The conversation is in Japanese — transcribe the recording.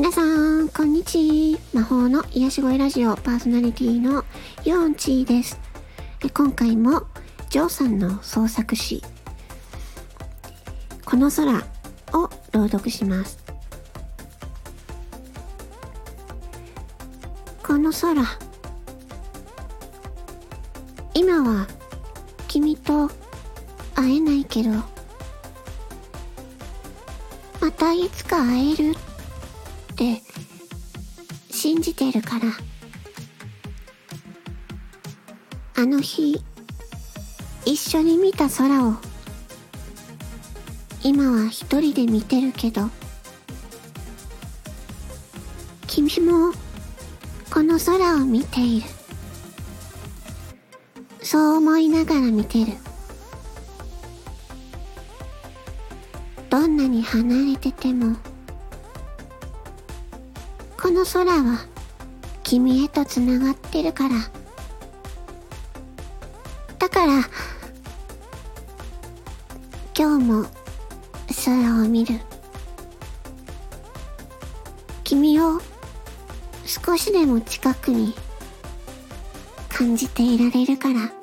皆さん、こんにちは。魔法の癒し声ラジオパーソナリティのヨンチーです。今回も、ジョーさんの創作詩、この空を朗読します。この空、今は君と会えないけど、またいつか会えるって信じてるから。あの日、一緒に見た空を、今は一人で見てるけど、君もこの空を見ている。そう思いながら見てる。どんなに離れてても、この空は君へと繋がってるから。だから、今日も空を見る。君を少しでも近くに感じていられるから。